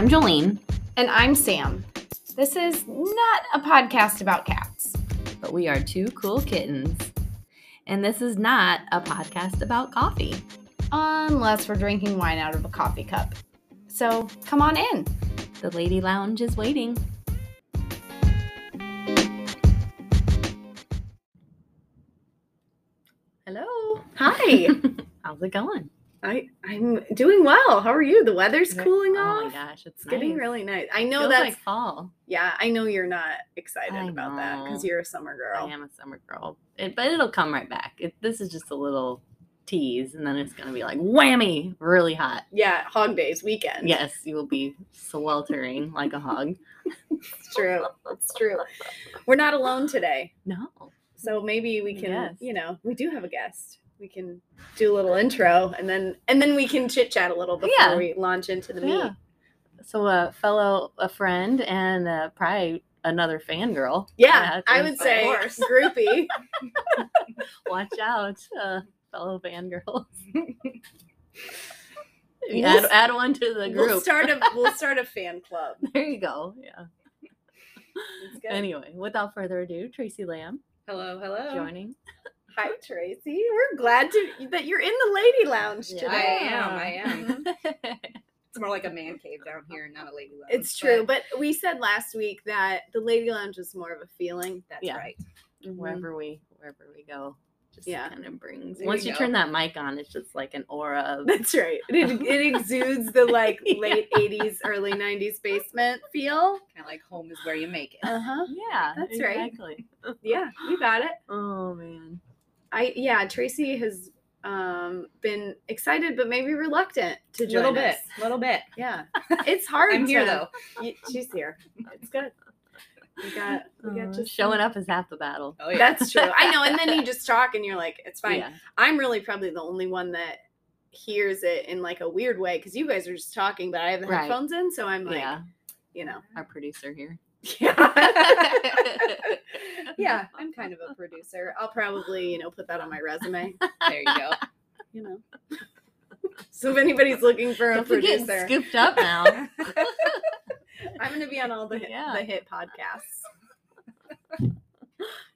I'm Jolene, And I'm Sam. This is not a podcast about cats. but we are two cool kittens. And this is not a podcast about coffee. Unless we're drinking wine out of a coffee cup. So come on in. The Lady Lounge is waiting. Hello. Hi. How's it going? I, I'm doing well. How are you? The weather's cooling Oh off. Oh my gosh, it's, It's getting nice. really nice. I know that's like fall. yeah, I know you're not excited I about that because you're a summer girl. I am a summer girl, it, but it'll come right back. It, this is just a little tease, and then it's gonna be like whammy, really hot. Yeah, hog days weekend. Yes, you will be sweltering like a hog. It's true. It's true. We're not alone today. No, So maybe we can, Yes. you know, we do have a guest. We can do a little intro and then and then we can chit chat a little before Yeah. we launch into the meat. Yeah. So a fellow, a friend, and uh, probably another fangirl. Yeah, I would so. say groupie. Watch out, uh, fellow fangirls. We'll add, add one to the group. We'll start a we'll start a fan club. there you go. Yeah. Good. Anyway, without further ado, Tracy Lamb Hello, hello. joining. Hi Tracy. We're glad to that you're in the lady lounge Yeah. today. I am, I am. It's more like a man cave down here, not a lady lounge. It's true, but we said last week that the lady lounge is more of a feeling. that's Yeah. right. Mhm. wherever we wherever we go, just Yeah. kind of brings. There Once you you go. turn that mic on, it's just like an aura of That's right. It, it exudes the like Yeah. late 80s, early 90s basement feel. Kind of like home is where you make it. Uh huh. yeah. That's right. exactly. Yeah, you got it. Oh man. I yeah, Tracy has um been excited but maybe reluctant to A join little bit, us. little bit. Yeah, it's hard. I'm here though. y- she's here. It's good. We got we got Uh, just showing up is half the battle. Oh yeah. That's true. I know. And then you just talk and you're like, it's fine. Yeah. I'm really probably the only one that hears it in like a weird way because you guys are just talking, but I have the Right. headphones in, so I'm like, yeah. you know, Our producer here. yeah. yeah, I'm kind of a producer. I'll probably, you know, put that on my resume, there you go. you know. So if anybody's looking for a producer, scooped up now. I'm going to be on all the hit, Yeah. the hit podcasts. You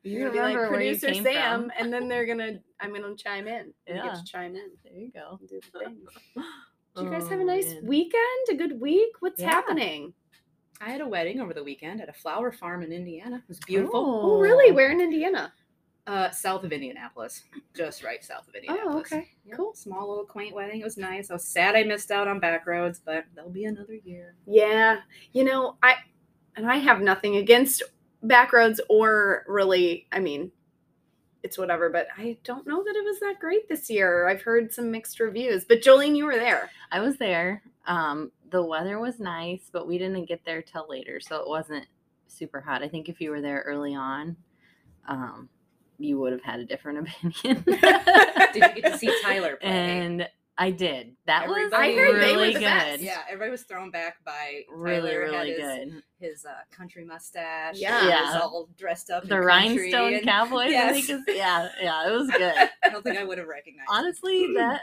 You're gonna be like where you producer came Sam, from. and then they're gonna. I'm gonna chime in. You Yeah. get to chime in. There you go. and do the thing. Did you guys have a Oh, nice weekend? A good week? What's Yeah. happening? I had a wedding over the weekend at a flower farm in Indiana. It was beautiful. Oh, really? Where in Indiana? Uh, south of Indianapolis, just right south of Indianapolis. Oh, okay. Yep, Cool. Small little quaint wedding. It was nice. I was sad I missed out on back roads, but there'll be another year. Yeah. You know, I and I have nothing against backroads or really. I mean, it's whatever. But I don't know that it was that great this year. I've heard some mixed reviews. But Jolene, you were there. I was there. Um, the weather was nice, but we didn't get there till later, so it wasn't super hot. I think if you were there early on, um, you would have had a different opinion. Did you get to see Tyler play? and I did. That was I heard they were really the good. best. yeah, everybody was thrown back by Really, Tyler really had his, good. His uh, country mustache. Yeah. and Yeah. was all dressed up. The in rhinestone and cowboys. Yes. is, yeah, yeah, it was good. I don't think I would have recognized. him. Honestly, that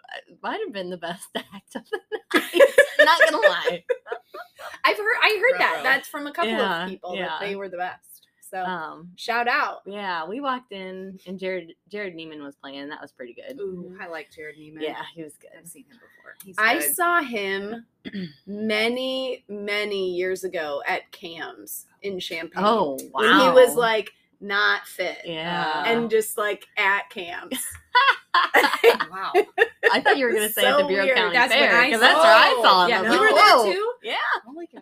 uh, might have been the best act of the night. Not gonna lie. I've heard. I heard that. That's from a couple Yeah, of people yeah. that they were the best. So Um, shout out. yeah, we walked in and Jared Jerrod Niemann was playing. That was pretty good. Ooh, I like Jerrod Niemann. Yeah, he was good. I've good. seen him before. He's I good. saw him many, many years ago at Kam's in Champaign. Oh wow! when he was like not fit. yeah, And just like at Kam's. wow. I thought you were gonna say at the So Bureau weird. County That's Fair because that's where I saw- him. Yeah, you were there too? Yeah, Holy cow.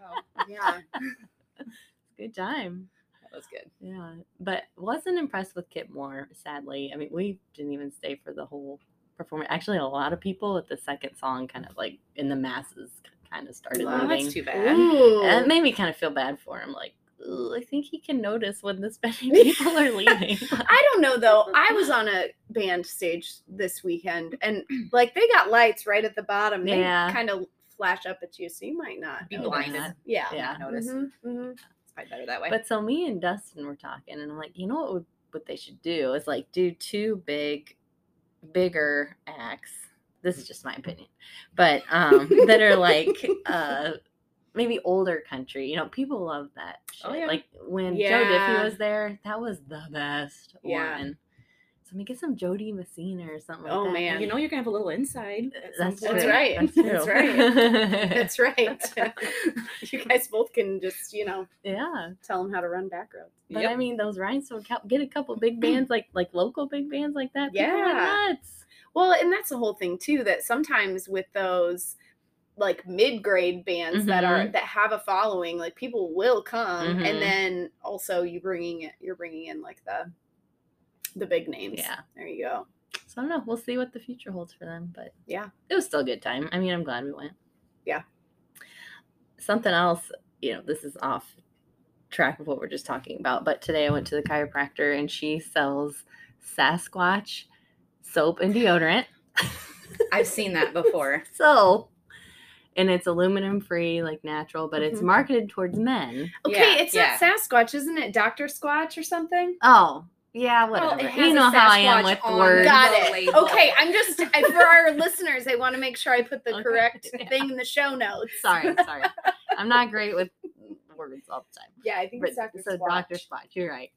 Yeah. good time. That was good. Yeah, but wasn't impressed with Kip Moore. Sadly, I mean, we didn't even stay for the whole performance. Actually, a lot of people at the second song, kind of like in the masses, kind of started Wow, Oh, leaving. that's too bad. Ooh. And it made me kind of feel bad for him. Like, "Ugh, I think he can notice when this many people are leaving. I don't know though. I was on a band stage this weekend and like they got lights right at the bottom. They Yeah. kind of flash up at you, so you might not Be blinded. Yeah. Yeah. Notice. Mhm, mhm. It's probably better that way. But so me and Dustin were talking, and I'm like, you know what would what they should do is like do two big, bigger acts. This is just my opinion, but um, that are like uh, maybe older country. You know, people love that oh, shit. Oh, yeah. Like when Joe Yeah. Diffie was there, that was the best Yeah. one. So maybe get some Jo Dee Messina or something like Oh, that. man. You know you're gonna have a little inside. Uh, that's, That's true. point. right. That's, That's right. That's right. you guys both can just, you know, yeah. tell them how to run back roads. But Yep. I mean, those rhinestone cap get a couple big bands like like local big bands like that. people Yeah. nuts. Well, and that's the whole thing too. That sometimes with those like mid-grade bands that are Mhm. that have a following, like people will come, Mhm. and then also you bringing it, you're bringing in like the the big names. Yeah. there you go. So I don't know. We'll see what the future holds for them. But Yeah. it was still a good time. I mean, I'm glad we went. Yeah. Something else, you know, this is off track of what we're just talking about. But today I went to the chiropractor and she sells Sasquatch soap and deodorant. I've seen that before. So, and it's aluminum free, like natural, but it's Mhm. marketed towards men. Okay, Yeah, it's yeah. not Sasquatch, isn't it? Doctor Squatch or something. Oh, yeah, Well, whatever. it has you a know how I am Sasquatch with on words. Got it. Okay, I'm just I, for our listeners. I want to make sure I put the Okay. correct Yeah. thing in the show notes. Sorry, sorry. I'm not great with words all the time. Yeah, I think But it's Doctor so Squatch. Dr. Squatch, you're right.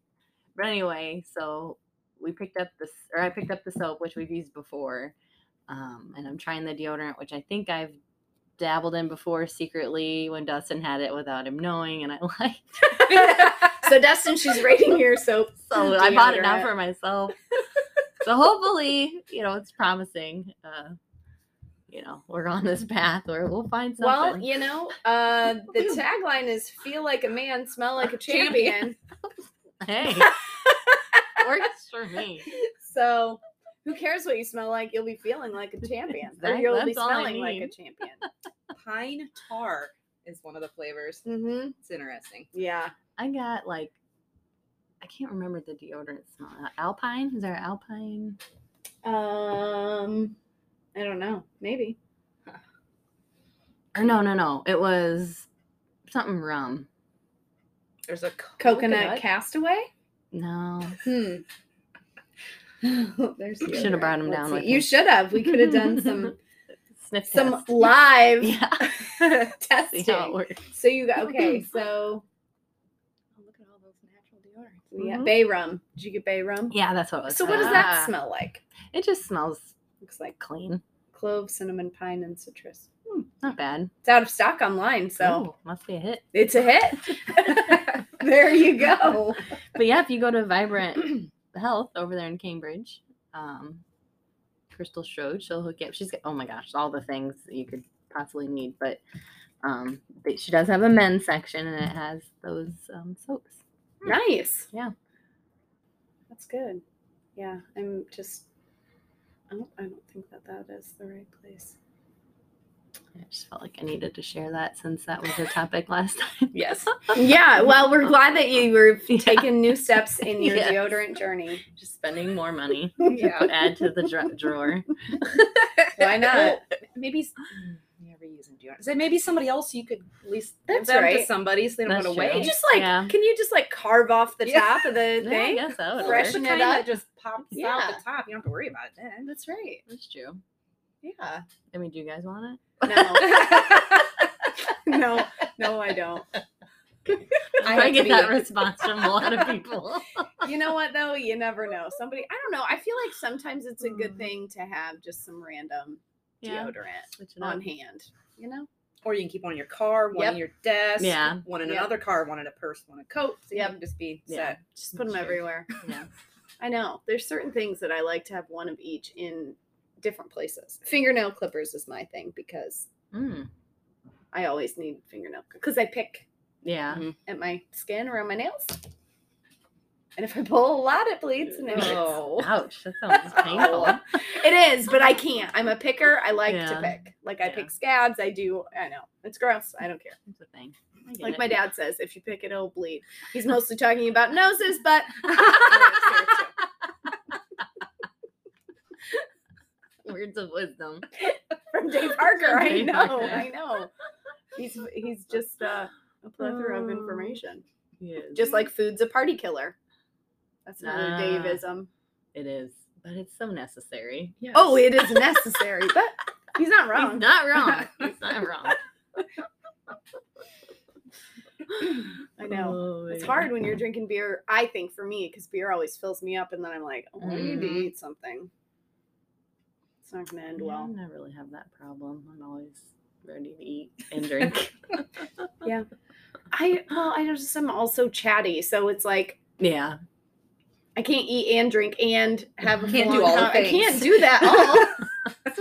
But anyway, so we picked up this, or I picked up the soap, which we've used before, um, and I'm trying the deodorant, which I think I've dabbled in before secretly when Dustin had it without him knowing, and I like. so Dustin, she's rating your soap. So I bought it now for myself. so hopefully, you know, it's promising. Uh, you know, we're on this path where we'll find something. Well, you know, uh, the tagline is "Feel like a man, smell like a champion." hey, works for me. so, who cares what you smell like? You'll be feeling like a champion, or That- you'll be that's all I smelling like a champion. Pine tar is one of the flavors. Mm-hmm. It's interesting. Yeah. I got like I can't remember the deodorant smell. Alpine? Is there Alpine? Um, I don't know. Maybe. Or no, no, no. It was something rum. There's a Coconut, castaway. No. Hmm. There's You should have brought 'em Let's down with You should have. We could have done some Sniff some test. live Yeah. testing. See how it works. So you got okay. So Oh, look at all those natural deodorants. we got Mhm. bay rum. Did you get bay rum? Yeah, that's what it was. So what does that Ah. smell like? It just smells Looks like clean. clove, cinnamon, pine, and citrus. Hmm. Not bad. It's out of stock online, so Ooh, must be a hit. it's a hit. there you go. But yeah, if you go to Vibrant Health over there in Cambridge, um, Crystal Strode, she'll hook you up. She's got oh my gosh, all the things that you could possibly need. But um, she does have a men's section, and it has those um, soaps. Nice. Yeah. That's good. Yeah, I'm just. Oh, I don't think that that is the right place. I just felt like I needed to share that since that was a topic last time. Yes. Yeah, well, we're glad that you were Yeah. taking new steps in your Yes. deodorant journey. Just spending more money. Yeah. to Add to the dra- drawer. Why not? Well, maybe mm, never using deodorant. So maybe somebody else you could at least That's give them right. to somebody so they don't That's go to true. You waste. just like, Yeah. can you just like carve off the Yeah. top of the Yeah, I thing? guess that would Freshen work. it up. that just pops out Yeah. the top. You don't have to worry about it then. That's right. That's true. Yeah. I mean, do you guys want it? No, no, no, I don't. I, have to get that response from a lot of people. You know what though? You never know. Somebody, I don't know. I feel like sometimes it's a good Mm. thing to have just some random yeah. deodorant Switch on hand. You know? Or you can keep one in your car, one Yep. in your desk, Yeah. one in Yep. another car, one in a purse, one in a coat. So Yep. you can just be Yeah. set. Just put them Sure. everywhere. Yeah. I know. There's certain things that I like to have one of each in different places. Fingernail clippers is my thing because Mm. I always need fingernail because I pick Yeah. Mhm. at my skin around my nails. And if I pull a lot, it bleeds and it. Oh. Ouch. That sounds painful. It is, but I can't. I'm a picker. I like to pick. Like I Yeah. pick scabs. I do. I know it's gross. I don't care. It's a thing. Like it. my dad says, if you pick it, it'll bleed. He's mostly talking about noses, but Words of wisdom. from Dave Parker, I Dave know. Parker. I know. He's he's just uh, a plethora of Oh. information. Yes. Just like food's a party killer. That's another Ah. Daveism. it is, but it's so necessary. Yes. Oh, it is necessary, but he's not wrong. He's not wrong. He's not wrong. I know. Oh, It's hard when you're drinking beer, I think, for me, because beer always fills me up, and then I'm like, oh, I need to Mhm. eat something. It's not going to end Yeah, I never really have that problem. I'm always ready to eat and drink. Yeah. I, well, I just am also chatty. So it's like, yeah. I can't eat and drink and have a Can't full do all the co- I can't do that all.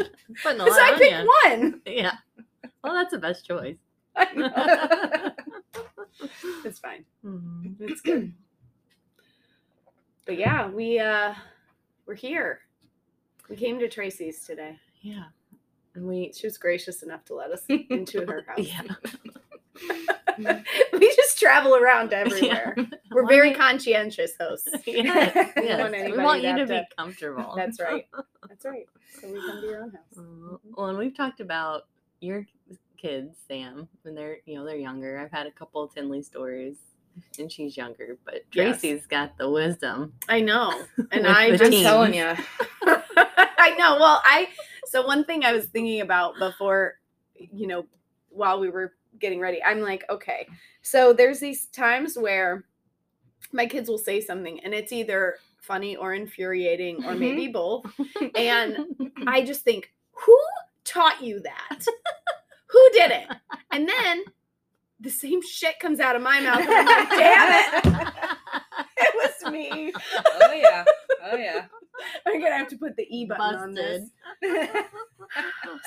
Putting a Because I pick picked ya. one. Yeah. Well, that's the best choice. It's fine. Mhm. It's good. but yeah, we uh we're here. We came to Tracy's today. Yeah. And we, She was gracious enough to let us into her house. yeah. we just travel around everywhere. We're very conscientious hosts. yes, We yes. want We want you to be to- comfortable. That's right. That's right. So we come to your own house. Uh, well, and we've talked about your kids, Sam, when they're you know they're younger. I've had a couple of Tinley stories, and she's younger, but Yes. Tracy's got the wisdom. I know. And I the just teens. telling you. I know. Well, I so one thing I was thinking about before, you know, while we were getting ready, I'm like, okay, so there's these times where my kids will say something and it's either funny or infuriating or Mhm. maybe both. And I just think, who taught you that? who did it? And then the same shit comes out of my mouth. And I'm like, damn it. It was me. Oh yeah. Oh yeah. I'm gonna have to put the E button on this.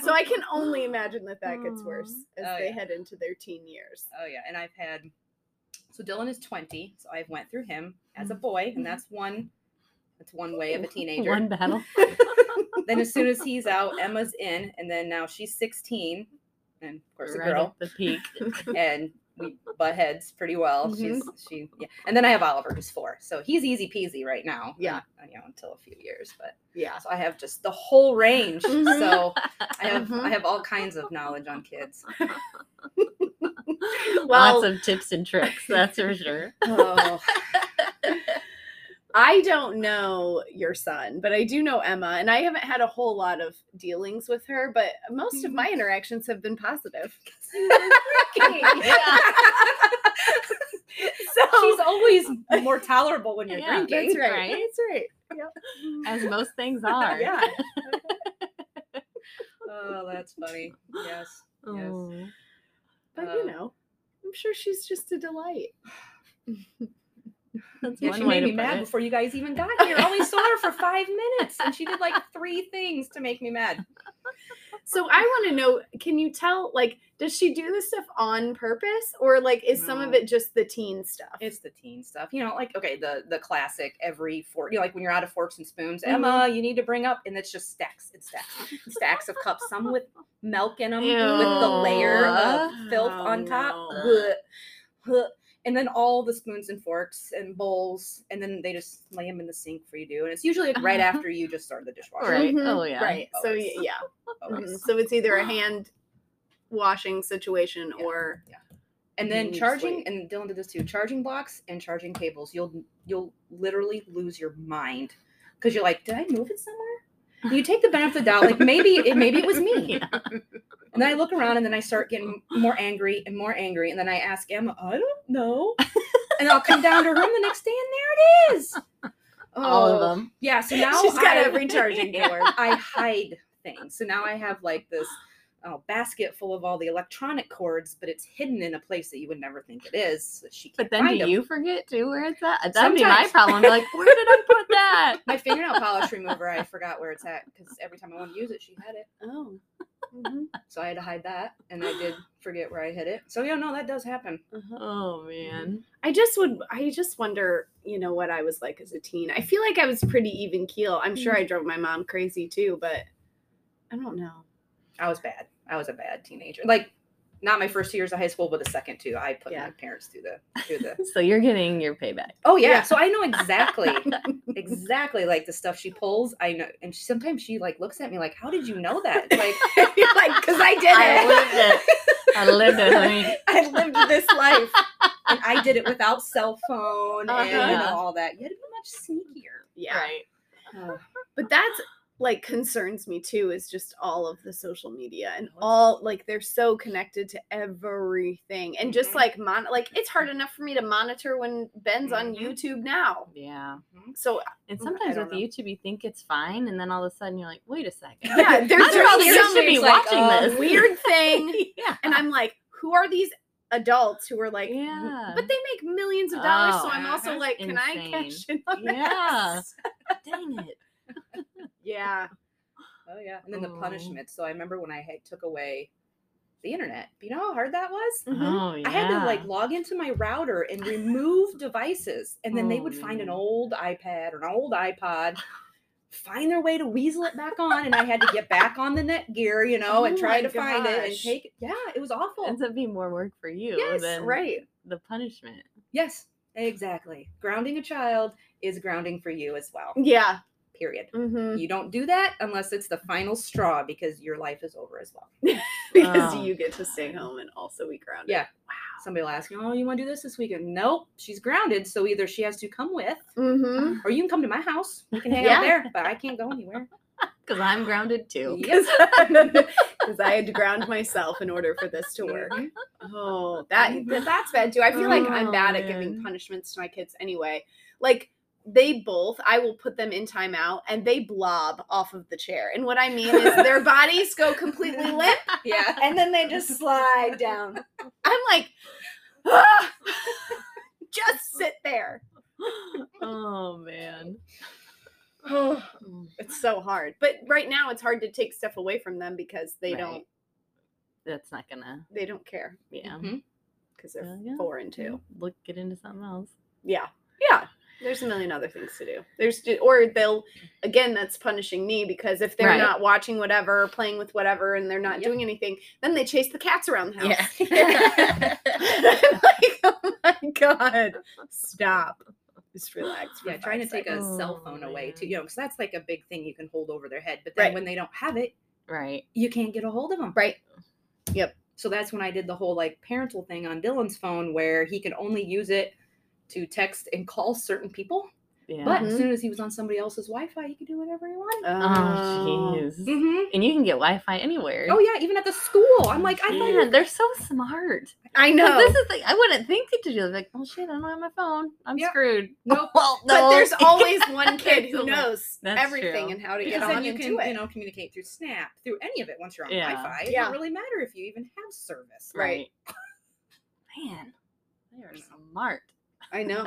So I can only imagine that that gets worse mm. as Oh, they yeah. head into their teen years. Oh yeah, and I've had so Dylan is 20, so I've went through him as a boy, and mm-hmm. that's one that's one way of a teenager. One battle. then as soon as he's out, Emma's in, and then now she's 16, and of course a girl, at the peak. and we butt heads pretty well. Mhm. She's she yeah, and then I have Oliver who's four, so he's easy peasy right now. Yeah. and, you know until a few years, but Yeah. so I have just the whole range. Mhm. So I have Mhm. I have all kinds of knowledge on kids. Well, Lots of tips and tricks, that's for sure. Oh, I don't know your son, but I do know Emma, and I haven't had a whole lot of dealings with her, but most of my interactions have been positive. so she's always more tolerable when you're Yeah, drinking. that's right. right? That's right. As most things are. Yeah. Oh, that's funny. Yes. Yes. Oh. But Uh, you know, I'm sure she's just a delight. That's Yeah, one she way made to me mad it. before you guys even got here. I only saw her for five minutes, and she did like three things to make me mad. So I want to know, can you tell like does she do this stuff on purpose or like is some of it just the teen stuff? It's the teen stuff, you know, like okay, the the classic every fork, you know, like when you're out of forks and spoons, Mhm. Emma, you need to bring up, and it's just stacks and stacks, stacks of cups, some with milk in them, with the layer of filth Oh, on top, no. Blech. Blech. and then all the spoons and forks and bowls, and then they just lay them in the sink for you to do, and it's usually like right after you just started the dishwasher. Right. Mhm. Oh, yeah. Right. So Always. y- yeah. Always. Mhm. So it's either a hand washing situation Yeah. or and then charging sleep. and dylan did this too charging blocks and charging cables you'll you'll literally lose your mind because you're like did i move it somewhere And you take the benefit of the doubt like maybe it maybe it was me Yeah. and then i look around and then i start getting more angry and more angry and then i ask emma i don't know and i'll come down to her room the next day and there it is All of Oh, them. yeah so now she's got I- every charging cord. I hide things. So now I have like this uh, basket full of all the electronic cords, but it's hidden in a place that you would never think it is. So she can't But then find do 'em. you forget too where it's at? That'd be my Sometimes. problem. Be like, where did I put that? My fingernail polish remover, I forgot where it's at because every time I want to use it, she had it. Oh. Mhm. So I had to hide that, and I did forget where I hid it. So yeah, no, that does happen. Uh-huh. Oh man. I just would I just wonder, you know, what I was like as a teen. I feel like I was pretty even keel. I'm sure I drove my mom crazy too, but I don't know. I was bad. I was a bad teenager. Like not my first two years of high school, but the second two, I put Yeah. my parents through the through the. So you're getting your payback. Oh yeah, Yeah. so I know exactly. exactly like the stuff she pulls i know and she, sometimes she like looks at me like how did you know that It's like You're like, because I did I it. lived it. I lived it. honey. I lived this life. and i did it without cell phone and you Uh-huh. know all that you had to be much sneakier Yeah. Right. Oh, But that's like concerns me too is just all of the social media and all like they're so connected to everything and just Mhm. like mon like it's hard enough for me to monitor when Ben's on Mhm. YouTube now. Yeah. So And I sometimes don't with know. YouTube, you think it's fine, and then all of a sudden you're like, wait a second. yeah, there's After all, really they some should be it's like, watching uh, this. weird thing yeah. and I'm like, who are these adults who are like Yeah. but they make millions of dollars so Oh, I'm also uh-huh. like, can I Insane. cash in on Yeah. this? Dang it. Yeah. Oh yeah, and then the Oh. punishment. So I remember when I had, took away the internet. You know how hard that was? Mhm. Oh, yeah. I had to like log into my router and remove devices, and then they Oh, would find an man. old iPad or an old iPod, find their way to weasel it back on, and I had to get back on the Netgear, you know, and Oh try my to find it and gosh. take. it. Yeah, it was awful. ends up being more work for you Yes, than Right. the punishment. Yes, exactly. Grounding a child is grounding for you as well. Yeah. Period. Mm-hmm. You don't do that unless it's the final straw because your life is over as well. Because Wow. you get to stay home and also be grounded. Yeah. Wow. Somebody will ask you, "Oh, you want to do this this weekend?" Nope, she's grounded. So either she has to come with, Mm-hmm. or you can come to my house. You can hang Yeah. out there, but I can't go anywhere. Because I'm grounded too. Yes. Because I had to ground myself in order for this to work. Mhm. Oh, that that's bad too. I feel like I'm Oh, bad at giving punishments to my kids anyway. Like they both, I will put them in timeout and they blob off of the chair. And what I mean is their bodies go completely limp Yeah. and then they just slide down. I'm like, "Ah, just sit there. oh man. Oh, it's so hard. But right now it's hard to take stuff away from them because they Right. don't That's not gonna. they don't care Yeah. Mhm. because they're Uh, yeah. four and two. Look, get into something else. Yeah. Yeah. There's a million other things to do. There's or they'll again that's punishing me because if they're Right. not watching whatever, playing with whatever and they're not Yep. doing anything, then they chase the cats around the house. Yeah. Like, oh my god. Stop. Just relax. Yeah, trying to five take a seconds. cell Oh, phone away too, you know, because that's like a big thing you can hold over their head. But then Right. when they don't have it, right. you can't get a hold of them. Right. Yep. So that's when I did the whole like parental thing on Dylan's phone where he could only use it to text and call certain people. Yeah. But as Mhm. soon as he was on somebody else's Wi Fi, he could do whatever he wanted. oh jeez. Mm-hmm. And you can get Wi-Fi anywhere. Oh yeah, even at the school. I'm like, I thought Yeah, you they're so smart. I know. This is like I wouldn't think to do it. like, oh shit, I don't have my phone. I'm Yep. screwed. Nope. Well, but there's always one kid who knows That's everything true. and how to because get then on you and can, do it. you know, communicate through Snap, through any of it once you're on Yeah. Wi-Fi. It doesn't really matter if you even have service. Right. Man, they are smart. I know.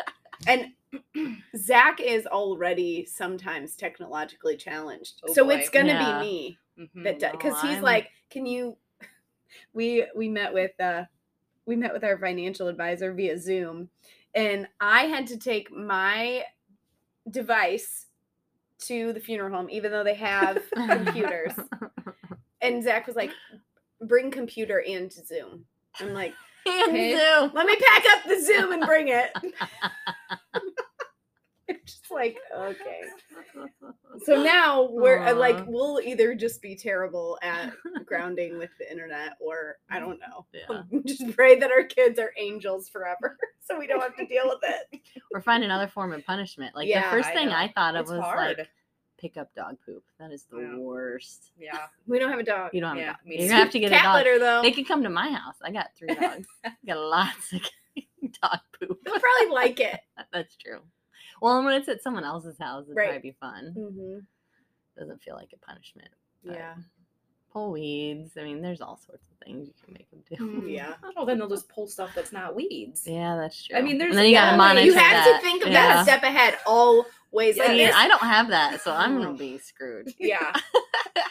and Zach is already sometimes technologically challenged. Oh, so boy. it's gonna Yeah. be me Mhm. that does because No, he's I'm- like, Can you we we met with uh we met with our financial advisor via Zoom and I had to take my device to the funeral home, even though they have computers. And Zach was like, bring computer and Zoom. I'm like, Okay. Zoom. let me pack up the Zoom and bring it. It's just like, okay. So now we're uh, like, we'll either just be terrible at grounding with the internet or I don't know. Yeah. Just pray that our kids are angels forever so we don't have to deal with it. or find another form of punishment. Like Yeah, the first I thing know. I thought of It's was hard. like pick up dog poop. That is the Yeah. worst. Yeah. We don't have a dog. You don't have Yeah, a dog. You're too. gonna have to get Cat a dog. litter though. They can come to my house. I got three dogs. I got lots of dog poop. They'll probably like it. That's true. Well, and when it's at someone else's house, it'd Right. probably be fun. Mm-hmm. Doesn't feel like a punishment. Yeah. Pull weeds. I mean, there's all sorts of things you can make them do. Mhm. Yeah. Oh, then they'll just pull stuff that's not weeds. Yeah, that's true. I mean, there's- and then you yeah, gotta monitor mean, You have that. to think of yeah. that a step ahead always. Yeah. Like I mean, I don't have that, so I'm gonna mm. be screwed. Yeah.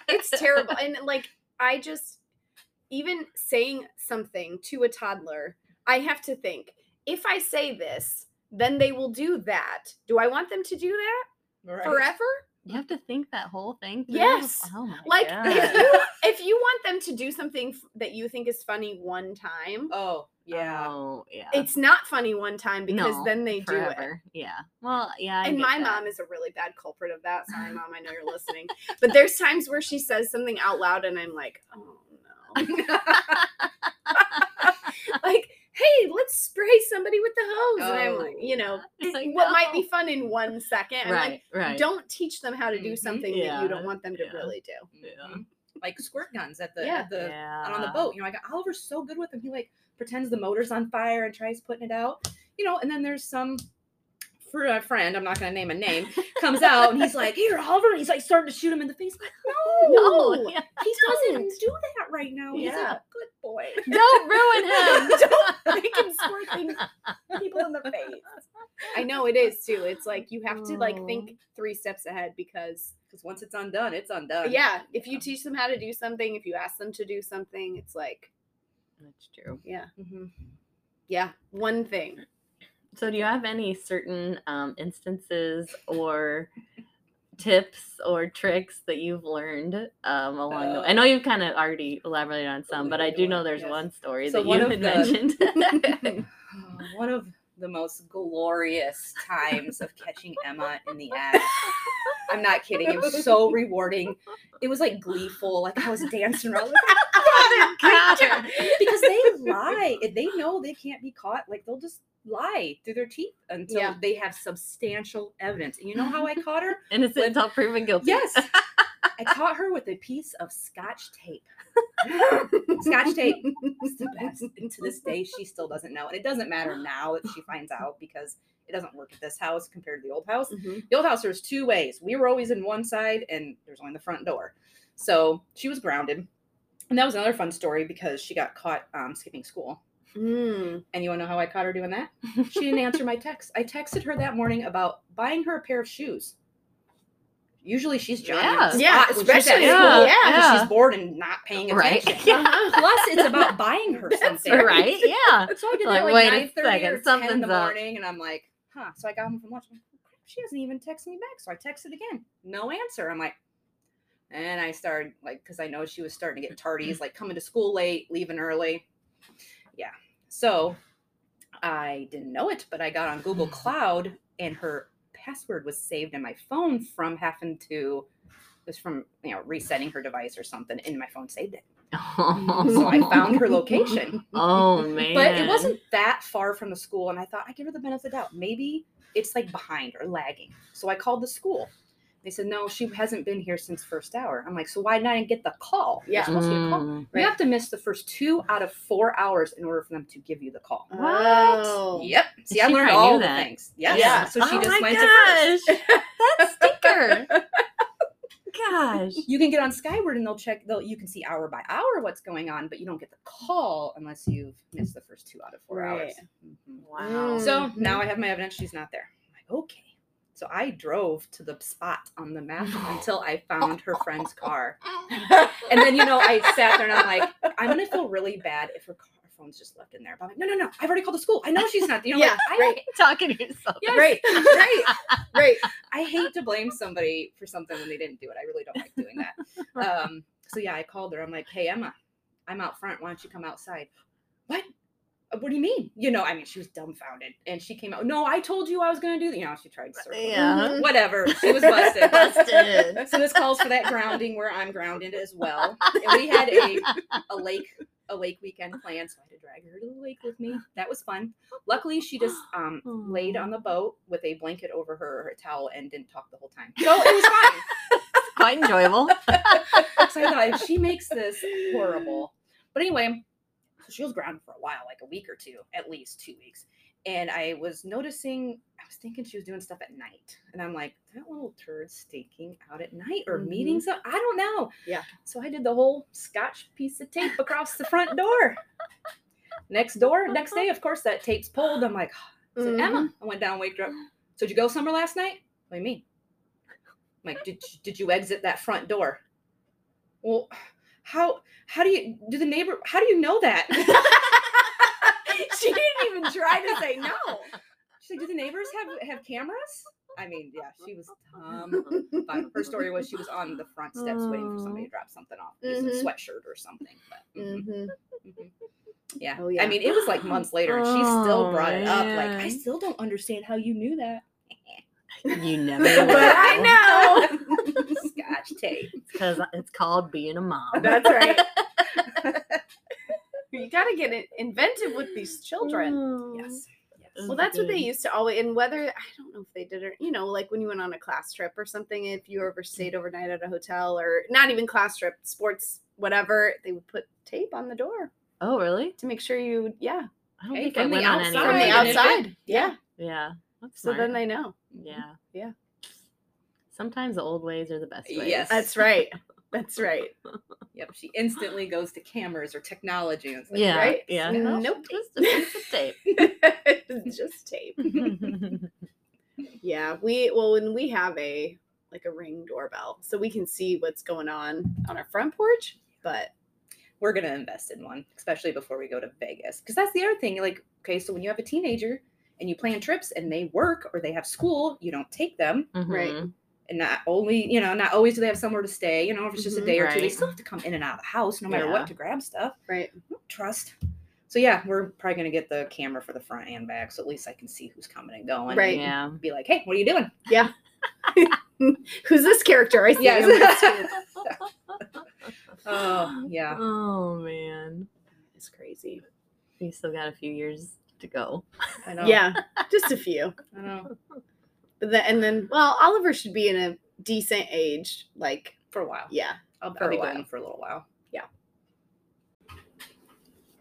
it's terrible and like i just even saying something to a toddler i have to think if i say this then they will do that do i want them to do that Right. forever You have to think that whole thing. Through? Yes. Oh my like god. if you if you want them to do something f- that you think is funny one time Oh, yeah. Oh yeah. it's not funny one time because No, then they do it. Yeah. Well, yeah. I and my that. mom is a really bad culprit of that. Sorry, mom, I know you're listening. But there's times where she says something out loud and I'm like, oh no. like, hey, hey, let's spray somebody with the hose. and I'm like, Oh. you know, like, what might be fun in one second. I'm like, right, right. don't teach them how to do Mhm. something that you don't want them to yeah. really do. Yeah. Mhm. Like squirt guns at the Yeah. at the yeah. on the boat. You know, I got Oliver's so good with them. He like pretends the motor's on fire and tries putting it out. You know, and then there's some for a uh, friend, I'm not gonna name a name, comes out and he's like, Here, Oliver, and he's like starting to shoot him in the face. Like, no, No, yeah. he doesn't don't. that right now. He's Yeah. a good boy. Don't ruin him. Don't make him squirt things people in the face. I know it is too. It's like you have to like think oh. three steps ahead because Because once it's undone, it's undone. yeah, if you teach them how to do something, if you ask them to do something, it's like That's true. yeah, Mhm. yeah, one thing. So, do you have any certain um, instances or tips or tricks that you've learned um, along the way? I know you've kind of already elaborated on some, but I do know there's Yes. one story So that one you had the- mentioned. one of the most glorious times of catching Emma in the act. I'm not kidding. It was so rewarding. It was like gleeful. Like I was dancing around. Got because they lie. If they know they can't be caught, like they'll just lie through their teeth until Yeah. they have substantial evidence. And you know how I caught her? Innocent With- until proven guilty. Yes. I caught her with a piece of scotch tape. Scotch tape. It's the best. And to this day, she still doesn't know. And it doesn't matter now that she finds out because it doesn't work at this house compared to the old house. Mhm. The old house, there's two ways. We were always in one side, and there's only the front door. So she was grounded. And that was another fun story because she got caught um, skipping school. Mm. And you want to know how I caught her doing that? She didn't answer my text. I texted her that morning about buying her a pair of shoes. Usually she's the Yeah, spot when she's at especially- school yeah, yeah. she's bored and not paying Right. attention. Uh-huh. Plus, it's about buying her something. right? Yeah. So I did Like, that like wait nine thirty or ten in the up. morning, and I'm like, huh. So I got home from lunch. I'm like, crap, she hasn't even texted me back. So I texted again, no answer. I'm like, and I started like because I know she was starting to get tardies, like coming to school late, leaving early. Yeah. So I didn't know it, but I got on Google mm. Cloud, and her password was saved in my phone from having to. It was from you know resetting her device or something, and my phone saved it. So I found her location. oh man. But it wasn't that far from the school, and I thought I'd give her the benefit of the doubt. Maybe it's like behind or lagging. So I called the school. They said, no, she hasn't been here since first hour. I'm like, so why did I get the call? You're Yeah. supposed to get a call. Mm. You have to miss the first two out of four hours in order for them to give you the call. What? Oh. Yep. See, I learned all knew the that. things. Yes. Yeah. So she oh just my went to first. gosh. That stinker. Gosh. You can get on Skyward and they'll check. They'll you can see hour by hour what's going on, but you don't get the call unless you've missed the first two out of four hours. Right. Mhm. Wow. So now I have my evidence she's not there. I'm like, okay. So I drove to the spot on the map until I found her friend's car. And then, you know, I sat there and I'm like, I'm going to feel really bad if her car phone's just left in there. But I'm like, no, no, no. I've already called the school. I know she's not. You know, Yeah, like, I, right. talking to yourself. Yes. Right. Right. Right. I hate to blame somebody for something when they didn't do it. I really don't like doing that. Um, so yeah, I called her. I'm like, hey Emma, I'm out front. Why don't you come outside? What? Uh, What do you mean? You know, I mean, she was dumbfounded, and she came out. No, I told you I was going to do that. You know, she tried to circle. Yeah. Whatever. She was busted. Busted. So this calls for that grounding where I'm grounded as well. And we had a a lake a lake weekend planned, so I had to drag her to the lake with me. That was fun. Luckily, she just um, laid on the boat with a blanket over her, her towel, and didn't talk the whole time. So it was fine. Quite enjoyable. So I thought if she makes this horrible. But anyway, so she was grounded for a while, like a week or two, at least two weeks. And I was noticing, I was thinking she was doing stuff at night. And I'm like, that little turd stinking out at night or Mhm. meetings. I don't know. Yeah. So I did the whole scotch piece of tape across the front door. Next door, next day, of course, that tape's pulled. I'm like, I said, Emma. I went down, waked her up. So did you go somewhere last night? What do you mean? I'm like, did you- did you exit that front door? Well, how how do you do the neighbor? How do you know that? she didn't even try to say no. She's like, do the neighbors have have cameras? I mean, yeah, she was um. But her story was she was on the front steps waiting for somebody to drop something off, It was a sweatshirt or something. But mhm, Mhm. mhm. yeah. Oh, yeah. I mean, it was like months later, and she still Oh, brought it up. Like, I still don't understand how you knew that. You never But I know. Scotch tape. Because it's called being a mom. That's right. you got to get it inventive with these children. Oh. Yes. Yes. Well, that's what they mm-hmm. used to always, and whether I don't know if they did it, you know, like when you went on a class trip or something, if you ever stayed overnight at a hotel or not even class trip, sports, whatever, they would put tape on the door Oh, really? to make sure you, yeah, I don't Hey, think I from the went on any. outside, from the Right, and if it- outside. Yeah. Yeah. That's So then they know. Mm-hmm. Yeah. Yeah. Sometimes the old ways are the best ways. Yes. That's right. That's right. Yep. She instantly goes to cameras or technology and it's like, Yeah. right? Yeah. Mm-hmm. Nope. Just a piece of tape. Just tape. Yeah, we well when we have a like a ring doorbell, so we can see what's going on on our front porch. But we're gonna invest in one, especially before we go to Vegas. Because that's the other thing. Like, okay, so when you have a teenager and you plan trips and they work or they have school, you don't take them. Right. Mhm. And not only, you know, not always do they have somewhere to stay. You know, if it's just a Mhm. day or two, they still have to come in and out of the house no matter Yeah. what to grab stuff. right, Trust. So yeah, we're probably gonna get the camera for the front and back, so at least I can see who's coming and going. Right. Yeah. Be like, hey, what are you doing? Yeah. Who's this character? I see. Yes. him on the screen. Oh yeah. Oh man. it's crazy. We still got a few years to go. I know. Yeah, just a few. I know. But then and then, well, Oliver should be in a decent age. Like, For a while. yeah. I'll, for I'll a be while. going for a little while. Yeah.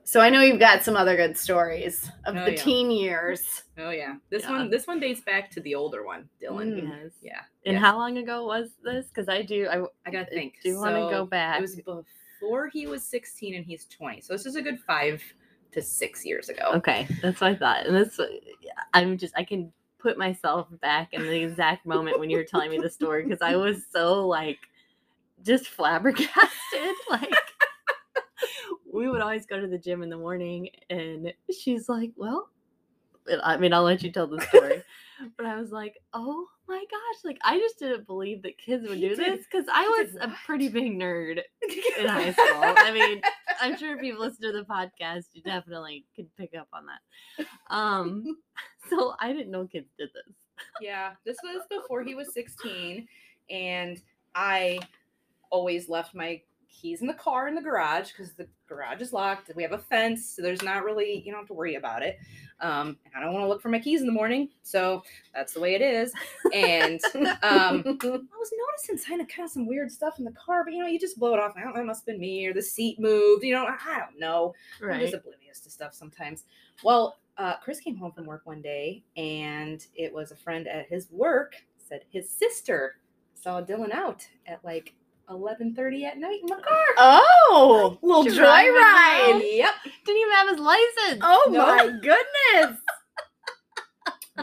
So I know you've got some other good stories of Oh, the yeah. teen years. Oh yeah. This Yeah. one this one dates back to the older one, Dylan. Mm. Yes. Yeah. And yeah. how long ago was this? Because I do. I I gotta think. do you want to go back. It was before he was 16 and he's 20. So this is a good five to six years ago. Okay, that's what I thought. And this, I'm just, I can put myself back in the exact moment when you were telling me the story because I was so like, just flabbergasted. Like, we would always go to the gym in the morning, and she's like, "Well," I mean, I'll let you tell the story. But I was like, "Oh my gosh!" Like, I just didn't believe that kids would do this because I was a pretty big nerd in high school. I mean, I'm sure if you've listened to the podcast, you definitely could pick up on that. Um, so I didn't know kids did this. yeah, this was before he was 16, and I always left my keys in the car in the garage because the garage is locked. We have a fence, so there's not really you don't have to worry about it. Um, I don't want to look for my keys in the morning, so that's the way it is. And um, I was noticing kind of kind of some weird stuff in the car, but you know, you just blow it off. I don't know, it must have been me or the seat moved. You know, I I don't know. I'm just oblivious to stuff sometimes. Well, uh, Chris came home from work one day, and it was a friend at his work said his sister saw Dylan out at like 11:30 at night in the car. oh, little joyride. Yep. Didn't even have his license. Oh my goodness.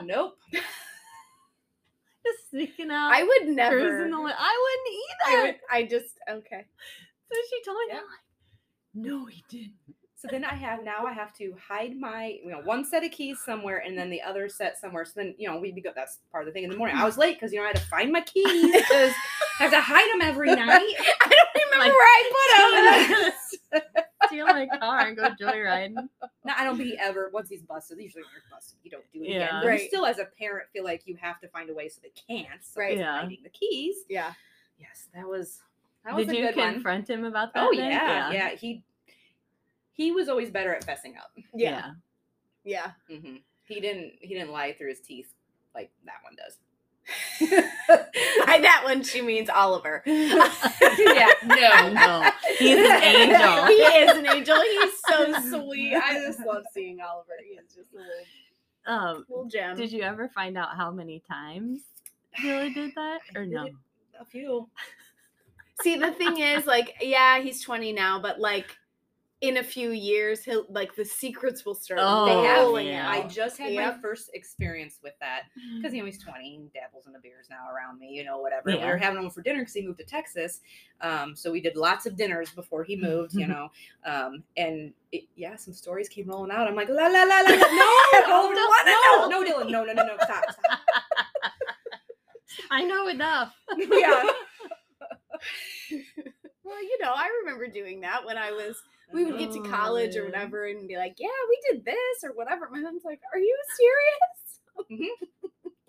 Nope. Just sneaking out. I would never. cruising I wouldn't I, either. would, I just okay. So she told me. I'm like, no, he didn't. So then I have now I have to hide my you know one set of keys somewhere and then the other set somewhere. So then you know we go that's part of the thing in the morning. I was late because you know I had to find my keys because I have to hide them every night. I don't remember Like, where I put them. Steal my car and go joyriding. No, I don't think he ever once he's busted. Usually when you're busted, you don't do it again. But Right. you still, as a parent, feel like you have to find a way so they can't. So Right. it's Yeah. hiding the keys. yeah. Yes, that was that was Did a you good one. confront him about that? Oh then? yeah, yeah, He he was always better at fessing up. Yeah. Yeah. hmm He didn't he didn't lie through his teeth like that one does. By that one, she means Oliver. yeah, no, No, he's an angel. he is an angel. He's so sweet. I just love seeing Oliver. He is just a little, Um, little gem. did you ever find out how many times Billy did that, or did no? A few. See, the thing is, like, yeah, he's 20 now, but like in a few years, he'll like the secrets will start Oh, They have. rolling yeah. I just had Yep. my first experience with that because you know he's 20 and dabbles in the beers now around me, you know, whatever. We Yeah. were having him for dinner because he moved to Texas, um, so we did lots of dinners before he moved, you know, um, and it, yeah, some stories came rolling out. I'm like, la la la la, la. no, I no, don't no, know. no, Dylan, no, no, no, no, stop, stop. I know enough. yeah, well, you know, I remember doing that when I was we would get to Oh, college or whatever and be like, yeah, we did this or whatever. My mom's like, are you serious?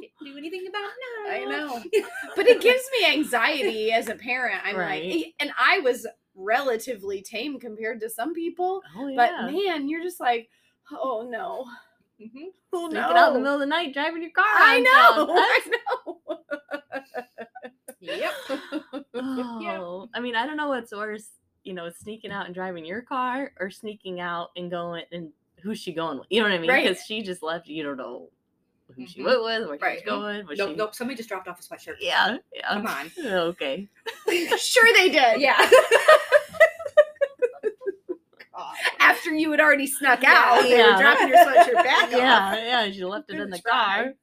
Can't do anything about it now. I know. But it gives me anxiety as a parent. I'm Right. like, and I was relatively tame compared to some people. Oh yeah. But man, you're just like, oh no. Mhm. Oh no. out in the middle of the night, driving your car. I know. I know. Yep. Oh, I mean, I don't know what's worse, you know, sneaking out and driving your car or sneaking out and going and who's she going with? You know what I mean? Right. Because she just left. You don't know who she Mhm. went with, where Right. she's going. Nope, she... nope. Somebody just dropped off a sweatshirt. Yeah, yeah. Come on. Okay. sure they did. Yeah. After you had already snuck Yeah. out, they Yeah. were dropping your sweatshirt back yeah, off. yeah. She left it in the car.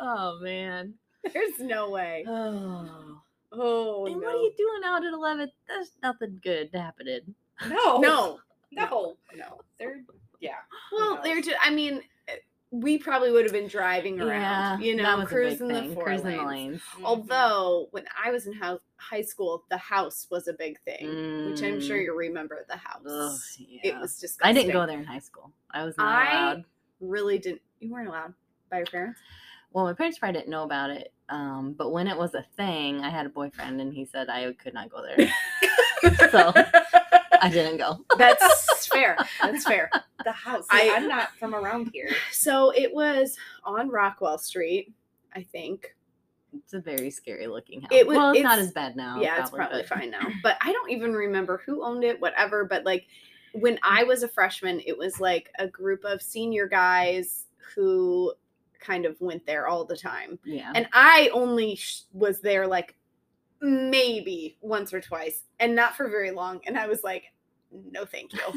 Oh man. There's no way. Oh. Oh and no. what are you doing out at eleven? There's nothing good happening. No. no. No. No. They're yeah. Well, they're just. I mean, eh, we probably would have been driving around. you know, was a big cruising the four cruising lanes. the lanes. Mm-hmm. Although when I was in hou- high school, the house was a big thing, which I'm sure Mm. you remember. The house. Ugh, It was disgusting. I didn't go there in high school. I was not I- allowed. Really didn't. You weren't allowed by your parents. Well, my parents probably didn't know about it. Um, but when it was a thing, I had a boyfriend, and he said I could not go there, so I didn't go. That's fair. That's fair. the house. I- I, I'm not from around here. So it was on Rockwell Street, I think. It's a very scary looking house. It was- well, it's, not as bad now. yeah, it's probably but- fine now. But I don't even remember who owned it, whatever. But like when I was a freshman, it was like a group of senior guys who kind of went there all the time. Yeah. And I only sh- was there like maybe once or twice and not for very long. And I was like, no, thank you.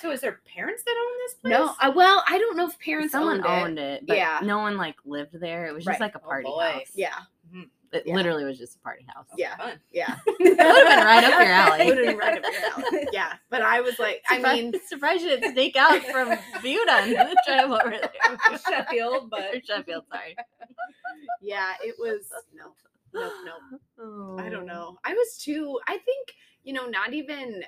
So is there parents that own this place? no, I, well, I don't know if parents Someone owned, owned it. it, but Yeah. no one like lived there. It was just Right. like a Oh, party boy. house. Yeah, It yeah. literally was just a party house. yeah, Fun. yeah. It would have been right up your alley. Would have been right up your alley. Yeah, but I was like, I mean, surprised you didn't sneak out from Buda and drive over there. Sheffield, but Or Sheffield, sorry. yeah, it was no, no, no. Oh. I don't know. Oh. I was too. I think you know, not even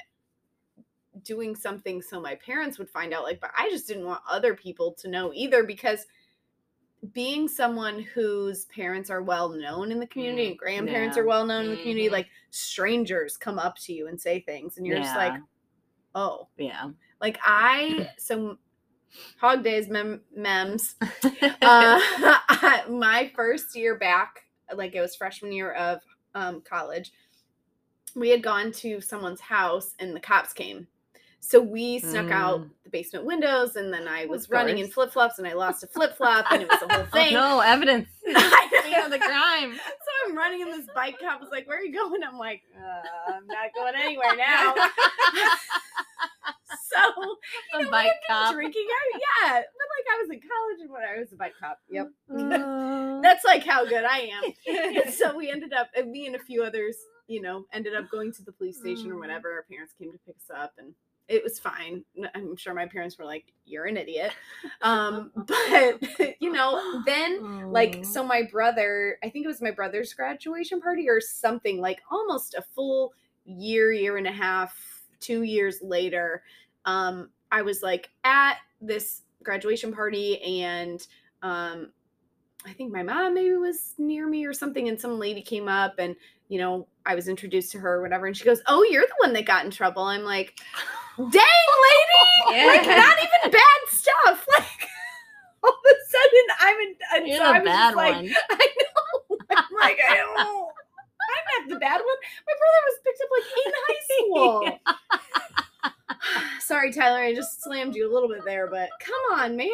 doing something so my parents would find out. Like, but I just didn't want other people to know either because being someone whose parents are well known in the community Mm, and grandparents yeah. are well known in the community, Mhm. like strangers come up to you and say things, and you're just like, oh, Yeah. like I so hog days mem- mems uh, my first year back, like it was freshman year of um, college, we had gone to someone's house and the cops came. So we snuck out Mm. the basement windows, and then I was running in flip flops, and I lost a flip flop, and it was a whole Oh, thing. no, evidence. I Scene of the crime. So I'm running, and this bike cop was like, "Where are you going?" I'm like, uh, "I'm not going anywhere now." so A bike cop. drinking, I, yeah, but like I was in college and when I was a bike cop. Yep. Uh, That's like how good I am. so we ended up, and me and a few others, you know, ended up going to the police station or Mm. whatever. Our parents came to pick us up, and it was fine. I'm sure my parents were like, "You're an idiot," um, but you know, then like so my brother, I think it was my brother's graduation party or something, like almost a full year, year and a half, two years later, um, I was like at this graduation party and um I think my mom maybe was near me or something, and some lady came up and you know, I was introduced to her or whatever, and she goes, Oh, you're the one that got in trouble. I'm like, dang lady! Like not even bad stuff. Like all of a sudden I'm in and You're so the bad just like, one. I know. I'm like, I don't I'm not the bad one. My brother was picked up like in high school. Sorry, Tyler, I just slammed you a little bit there, but come on, man.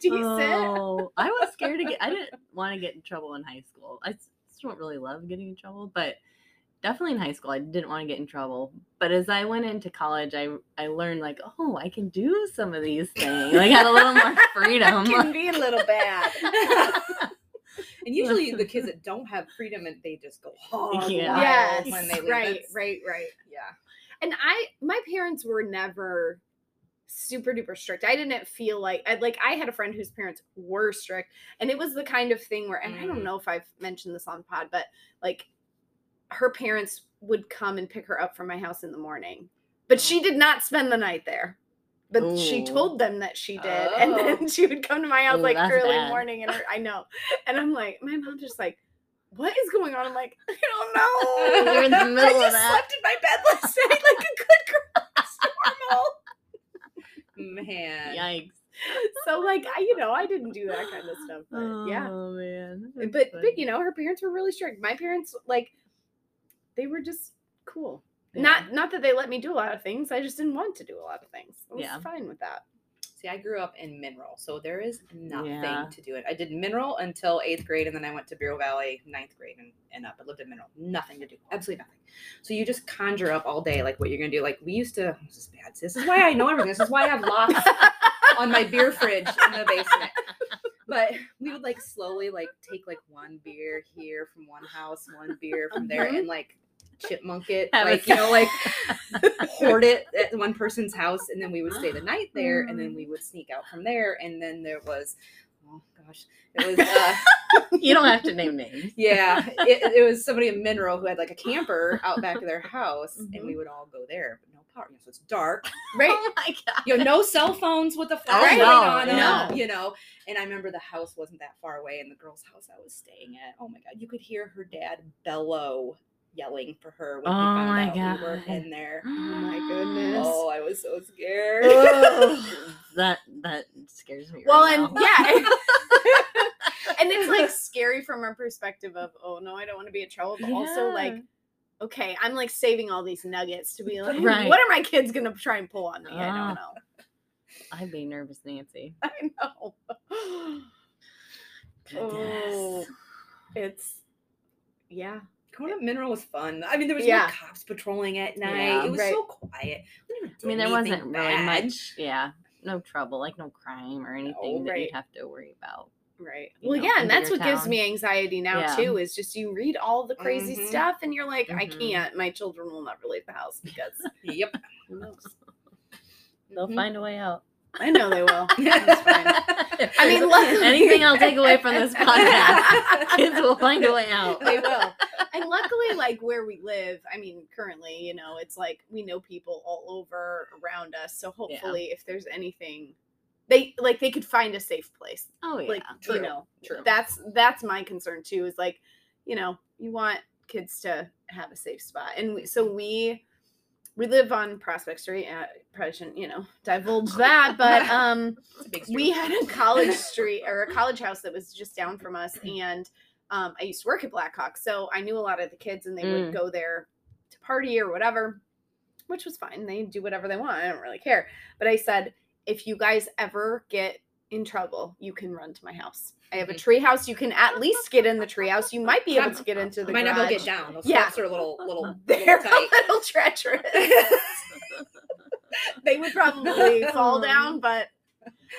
decent. Oh, I was scared to get. I didn't want to get in trouble in high school. i still don't really love getting in trouble, but definitely in high school, I didn't want to get in trouble. But as I went into college, I I learned like, oh, I can do some of these things. Like, I had a little more freedom. can be a little bad. and usually the kids that don't have freedom and they just go hard Yeah. wild yes, when they leave. right, That's- right, right. Yeah. and I my parents were never super duper strict. I didn't feel like I like I had a friend whose parents were strict and it was the kind of thing where and I don't Mm. know if I've mentioned this on pod but like her parents would come and pick her up from my house in the morning. But she oh. did not spend the night there. But she told them that she did. And oh. then Oh. she would come to my house Ooh, like early bad. morning and her, I know. And I'm like, my mom's just like, what is going on? I'm like, I don't know. You're in the middle I of just that. slept in my bed last night like a good girl. It's normal. Man. Yikes. so like I, you know, I didn't do that kind of stuff. But yeah. Oh man. But that's but funny. you know, her parents were really strict. My parents like they were just cool. Yeah. Not not that they let me do a lot of things. I just didn't want to do a lot of things. I was Yeah. fine with that. See, I grew up in Mineral, so there is nothing Yeah. to do it. I did Mineral until eighth grade, and then I went to Bureau Valley ninth grade and, and up. I lived in Mineral. Nothing to do. Absolutely nothing. So you just conjure up all day, like what you're gonna do. Like we used to. This is bad. This is why I know everything. This is why I have locks on my beer fridge in the basement. But we would like slowly like take like one beer here from one house, one beer from there, Mhm. and like chipmunk it, Have like you know, like hoard it at one person's house, and then we would stay the night there, and then we would sneak out from there, and then there was, oh gosh, it was. Uh, you don't have to name names. yeah, it, it was somebody in Mineral who had like a camper out back of their house, and Mhm. we would all go there, but no power. So it's dark. Right. Oh my god. You know, no cell phones with the Oh, no, on them. no. You know, and I remember the house wasn't that far away, and the girl's house I was staying at. Oh my god, you could hear her dad bellow, yelling for her when he Oh found my out we were in there. Oh my goodness. Oh, I was so scared. that that scares me. Well, right and now. yeah. and it's like scary from our perspective of, oh no, I don't want to be in trouble. But also like, okay, I'm like saving all these nuggets to be like, Right. what are my kids gonna try and pull on me? I don't know. I'd be nervous, Nancy. I know. Oh, it's yeah. Up Mineral was fun. I mean, there was Yeah. no cops patrolling at night. Yeah. it was Right. so quiet. I mean, there wasn't anything really much. Yeah, no trouble, like no crime or anything that right. you'd have to worry about. Right. you Well, know, yeah, and that's what gives me anxiety now Yeah. too. Is just you read all the crazy Mhm. stuff, and you're like, I Mhm. can't. My children will never leave the house because Yep. They'll Mhm. find a way out. I know they will. I mean, luckily- anything I'll take away from this podcast, kids will find a way out. they will. And luckily, like where we live, I mean, currently, you know, it's like we know people all over around us. So hopefully, if there's anything, they like they could find a safe place. Oh yeah, Like True. you know, True. that's that's my concern too. Is like, you know, you want kids to have a safe spot, and we, so we we live on Prospect Street. Uh, probably shouldn't, you know, divulge that, but um. It's a big we had a college street or a college house that was just down from us and um, i used to work at blackhawk so i knew a lot of the kids and they Mm. would go there to party or whatever which was fine. They do whatever they want. I don't really care. But i said if you guys ever get in trouble you can run to my house. I have a tree house you can at least get in the tree house you might be able to get into the might not be able to get down. Those Yeah. steps are a little, little, they're little a little treacherous. They would probably fall down, but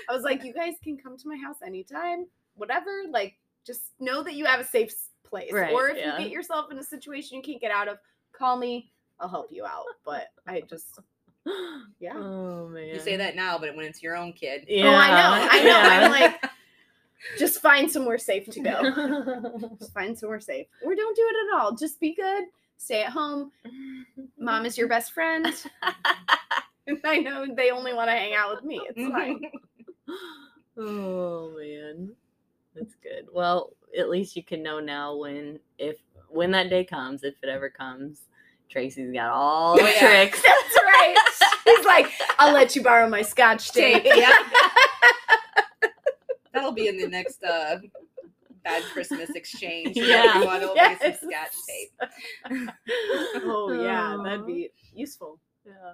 I was like, you guys can come to my house anytime, whatever. Like, just know that you have a safe place. Right, or if yeah. you get yourself in a situation you can't get out of, call me. I'll help you out. But I just, yeah. Oh man. You say that now, but when it's your own kid, Yeah. Oh, I know. I know. yeah. I'm like, just find somewhere safe to go. Just find somewhere safe. Or don't do it at all. Just be good. Stay at home. Mom is your best friend. I know they only want to hang out with me. It's fine. oh man, that's good. Well, at least you can know now when if when that day comes, if it ever comes. Tracy's got all the yeah. tricks. That's right. He's like, I'll let you borrow my scotch tape. Tape, yep. That'll be in the next uh, bad Christmas exchange. Yeah. Everyone will get some scotch tape. oh yeah, that'd be useful. Yeah.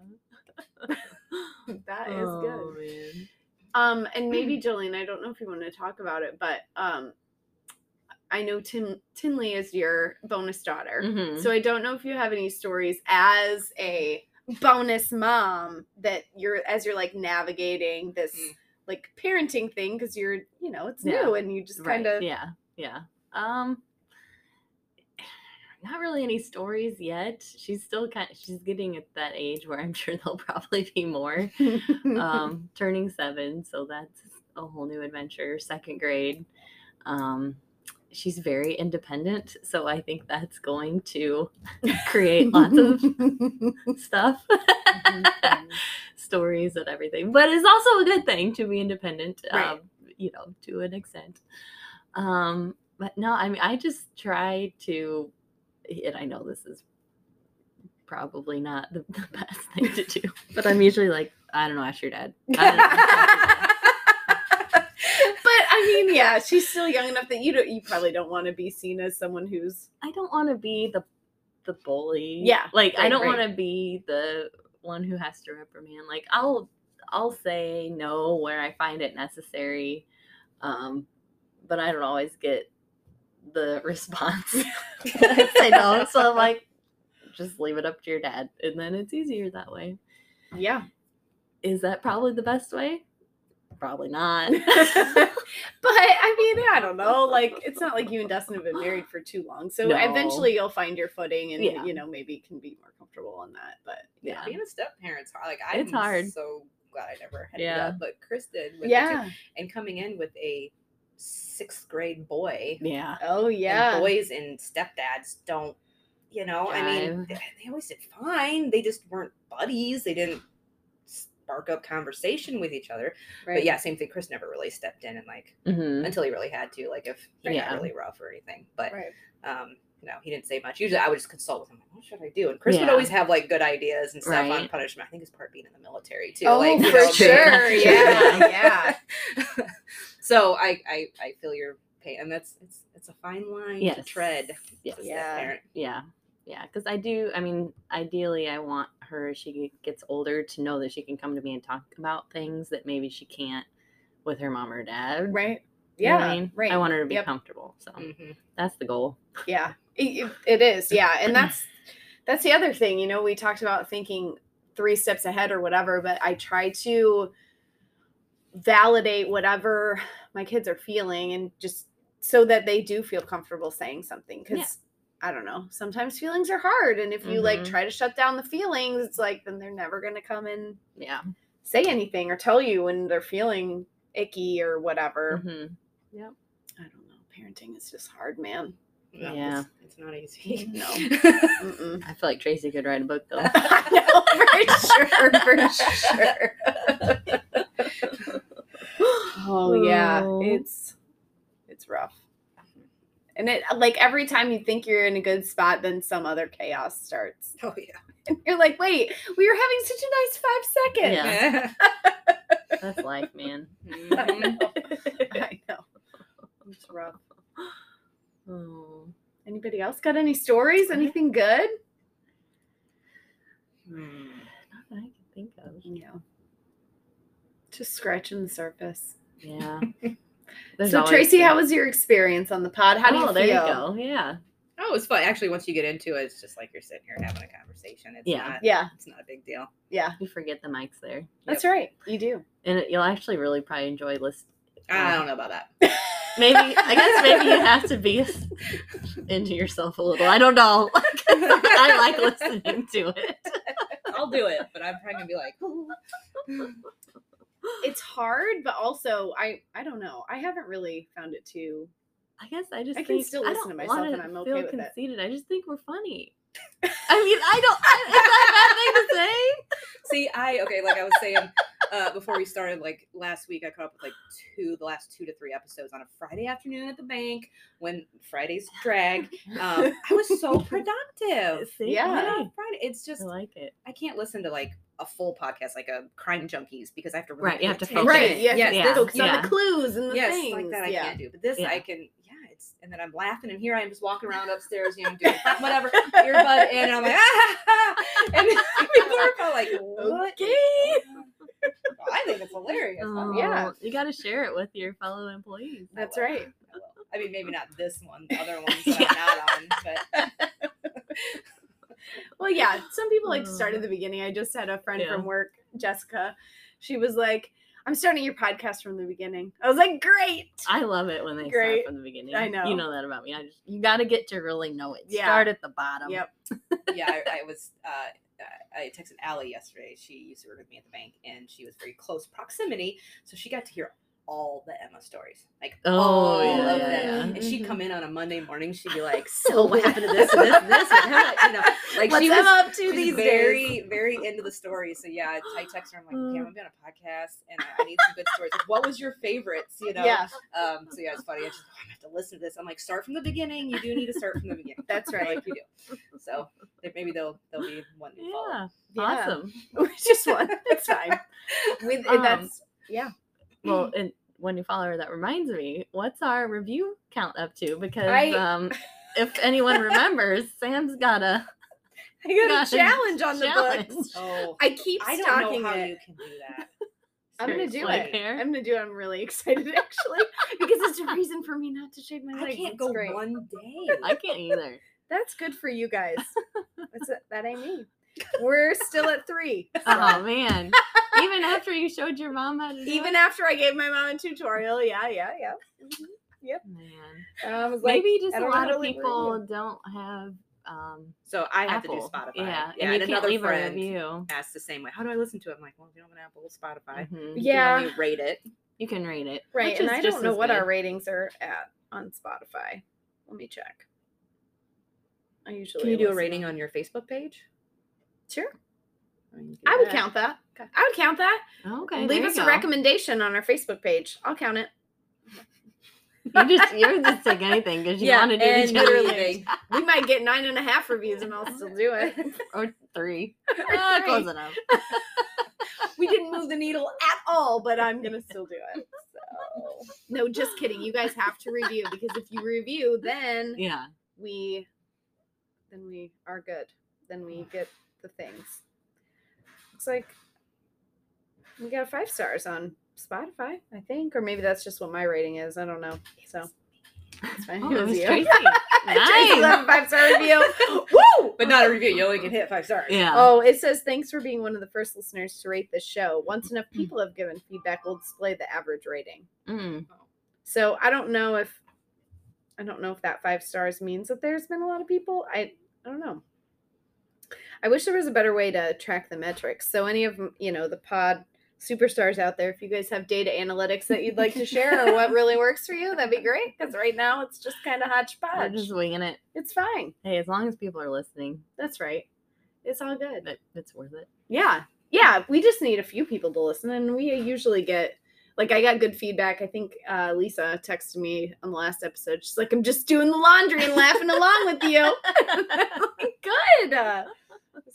That is oh, good. Man. Um, and maybe Jillian, I don't know if you want to talk about it, but um, I know Tim Tinley is your bonus daughter, Mhm. so I don't know if you have any stories as a bonus mom that you're as you're like navigating this Mm. like parenting thing because you're you know it's Yeah. new and you just Right, kind of yeah yeah um not really any stories yet. She's still kind she's getting at that age where i'm sure there'll probably be more um turning seven so that's a whole new adventure second grade. Um she's very independent so i think that's going to create lots of stuff stories and everything but it's also a good thing to be independent Right. um, you know to an extent. Um but no, I mean, I just try to, and I know this is probably not the, the best thing to do, but I'm usually like, I don't know, ask your dad. I don't know, ask your dad. but I mean, yeah, she's still young enough that you don't. You probably don't want to be seen as someone who's I don't want to be the the bully. Yeah, like I don't right. want to be the one who has to reprimand. Like I'll I'll say no where I find it necessary, um, but I don't always get the response. I no, so I'm like, just leave it up to your dad, and then it's easier that way. yeah. Is that probably the best way? Probably not. but I mean, I don't know. Like, it's not like you and Dustin have been married for too long, so No. eventually you'll find your footing, and Yeah. you know maybe can be more comfortable on that. But yeah. Being a step parent's hard. Like I'm It's hard. so glad I never had Yeah. that. But Chris did. With yeah, and coming in with a sixth grade boy. Yeah. oh yeah, And boys and stepdads don't, you know, I mean, they, they always did fine. They just weren't buddies. They didn't spark up conversation with each other. right. But yeah, same thing. Chris never really stepped in and like hmm until he really had to, like if he Yeah. got really rough or anything. But right. um, no, he didn't say much. Usually I would just consult with him. Like, what should I do? And Chris would always have like good ideas and stuff on punishment. I think it's part being in the military too. Oh, like, for know, sure. Yeah, yeah. so I, I I feel your pain, and that's it's it's a fine line to tread. Yes. Yeah. Yeah. Yeah. Because I do, I mean, ideally, I want her, as she gets older, to know that she can come to me and talk about things that maybe she can't with her mom or dad. Right. You Yeah. I mean? Right. I want her to be Yep. comfortable. So Mhm. that's the goal. Yeah. It, it is. Yeah. And that's that's the other thing. You know, we talked about thinking three steps ahead or whatever, but I try to validate whatever my kids are feeling and just so that they do feel comfortable saying something because Yeah. I don't know. Sometimes feelings are hard, and if you like Mhm. try to shut down the feelings, it's like then they're never gonna come and Yeah. say anything or tell you when they're feeling icky or whatever. Hmm I don't know. Parenting is just hard, man. No, Yeah. it's, it's not easy. No. Mm-mm. I feel like Tracy could write a book though. I know, for sure, for sure. oh yeah, Oh. it's it's rough. And it like every time you think you're in a good spot, then some other chaos starts. oh yeah. And you're like, wait, we were having such a nice five seconds. Yeah. That's life, man. Mhm. I know. It's rough. Oh. Anybody else got any stories? Anything good? Hmm. Not that I can think of. Yeah. Just scratching the surface. Yeah. There's so Tracy, been- how was your experience on the pod? How do you oh, feel? there you go. Yeah. Oh, it's fun. Actually, once you get into it, it's just like you're sitting here having a conversation. It's Yeah. not, Yeah, it's not a big deal. yeah. You forget the mic's there. That's right. You do. And it, you'll actually really probably enjoy listening. I don't know about that. Maybe, I guess maybe you have to be into yourself a little. I don't know. I like listening to it. I'll do it, but I'm probably gonna be like, It's hard, but also I I don't know. I haven't really found it too. I guess I just I can think still I listen don't to myself wanna and I'm okay feel with it. conceited. I just think we're funny. I mean, I don't. I, is that a bad thing to say? see, I okay, like I was saying uh, before we started, like last week, I caught up with like two, the last two to three episodes on a Friday afternoon at the bank when Fridays drag. Um, I was so productive. See? Yeah. Yeah, Hey, Friday. It's just I like it. I can't listen to like a full podcast like a crime junkies because I have to really Right, you have to focus. Right. Yes. Yes, Yeah. this- Focus on the clues and the yes, things. like that I yeah. can't do. But this Yeah. I can. Yeah, it's and then I'm laughing and here I am just walking around upstairs, you know, doing whatever earbud in, and I'm like, ah, and people are kind like, what? is Okay. Going on?" Well, I think it's hilarious. Oh, Yeah. you got to share it with your fellow employees. That's right. I. Mean, maybe not this one, the other ones that I'm not on, but Well, yeah. Some people like to start at the beginning. I just had a friend Yeah. from work, Jessica. She was like, "I'm starting your podcast from the beginning." I was like, "Great." I love it when they Great. start from the beginning. I know. You know that about me. I just you got to get to really know it. Yeah. Start at the bottom. Yep. yeah, I, I was. Uh, I texted Allie yesterday. She used to work with me at the bank, and she was very close proximity, so she got to hear all the Emma stories, like Oh, all yeah, of yeah, them. yeah. And she'd Mhm. come in on a Monday morning. She'd be like, "So what happened to this and this and this?" And Emma, you know, like What's she was up to these very, days? very into the story. So yeah, I text her. I'm like, okay, I'm Mm. gonna be on a podcast, and I, need some good stories. Like, what was your favorites? You know. Yeah, Um. So yeah, it's funny. I just I have to listen to this. I'm like, start from the beginning. You do need to start from the beginning. That's right. Like you do. So maybe they'll they'll be one. Yeah. Yeah. Awesome. just one. It's fine. We, Um, that's yeah. Well, and when you follow her, that reminds me, what's our review count up to? Because I- um, if anyone remembers, Sam's got a I got got a challenge on the challenge. books. Oh, I keep I don't know how it. you can do that. I'm gonna do it. hair? I'm gonna do it. I'm really excited actually because it's a reason for me not to shave my hair. I can't It's go great. one day. I can't either. That's good for you guys. That's it. That ain't me. We're still at three. so. Oh man. Even after you showed your mom how to do Even it? after I gave my mom a tutorial, yeah, yeah, yeah. Yep. Man. I was like, Maybe just a lot of to leave people review. don't have um So I have Apple. to do Spotify. Yeah, yeah and you and can't another leave a friend review. asked the same way. How do I listen to it? I'm like, well, if you don't have an Apple Spotify, Mhm. you yeah, can only rate it. You can rate it. right. And I don't know as what our ratings are at on Spotify. Let me check. I usually Can you do a rating on your Facebook page? Sure, I, mean, I would that. count that. I would count that. Okay. Leave us a go. recommendation on our Facebook page. I'll count it. You just you're just take anything because you Yeah, want to do and literally- We might get nine and a half reviews, and I'll still do it. or three. Ah, Three. close enough. we didn't move the needle at all, but I'm gonna still do it. So no, just kidding. You guys have to review because if you review, then Yeah. we then we are good. Then we get the things. Looks like we got five stars on Spotify, I think, or maybe that's just what my rating is. I don't know. So it's fine. Oh, it it was was you. Tracy. Tracy nice. left five star review. Woo! But not a review. You only can hit five stars. Yeah. Oh, it says thanks for being one of the first listeners to rate this show. Once enough Hmm. people have given feedback, we'll display the average rating. Mm. So I don't know if I don't know if that five stars means that there's been a lot of people. I I don't know. I wish there was a better way to track the metrics. So any of you know the pod superstars out there, if you guys have data analytics that you'd like to share or what really works for you, that'd be great. Because right now it's just kind of We're hodgepodge. just winging it. It's fine. Hey, as long as people are listening, That's right. It's all good. it, it's worth it. Yeah. Yeah. We just need a few people to listen. And we usually get, like, I got good feedback. I think uh, Lisa texted me on the last episode. She's like, I'm just doing the laundry and laughing along with you. good.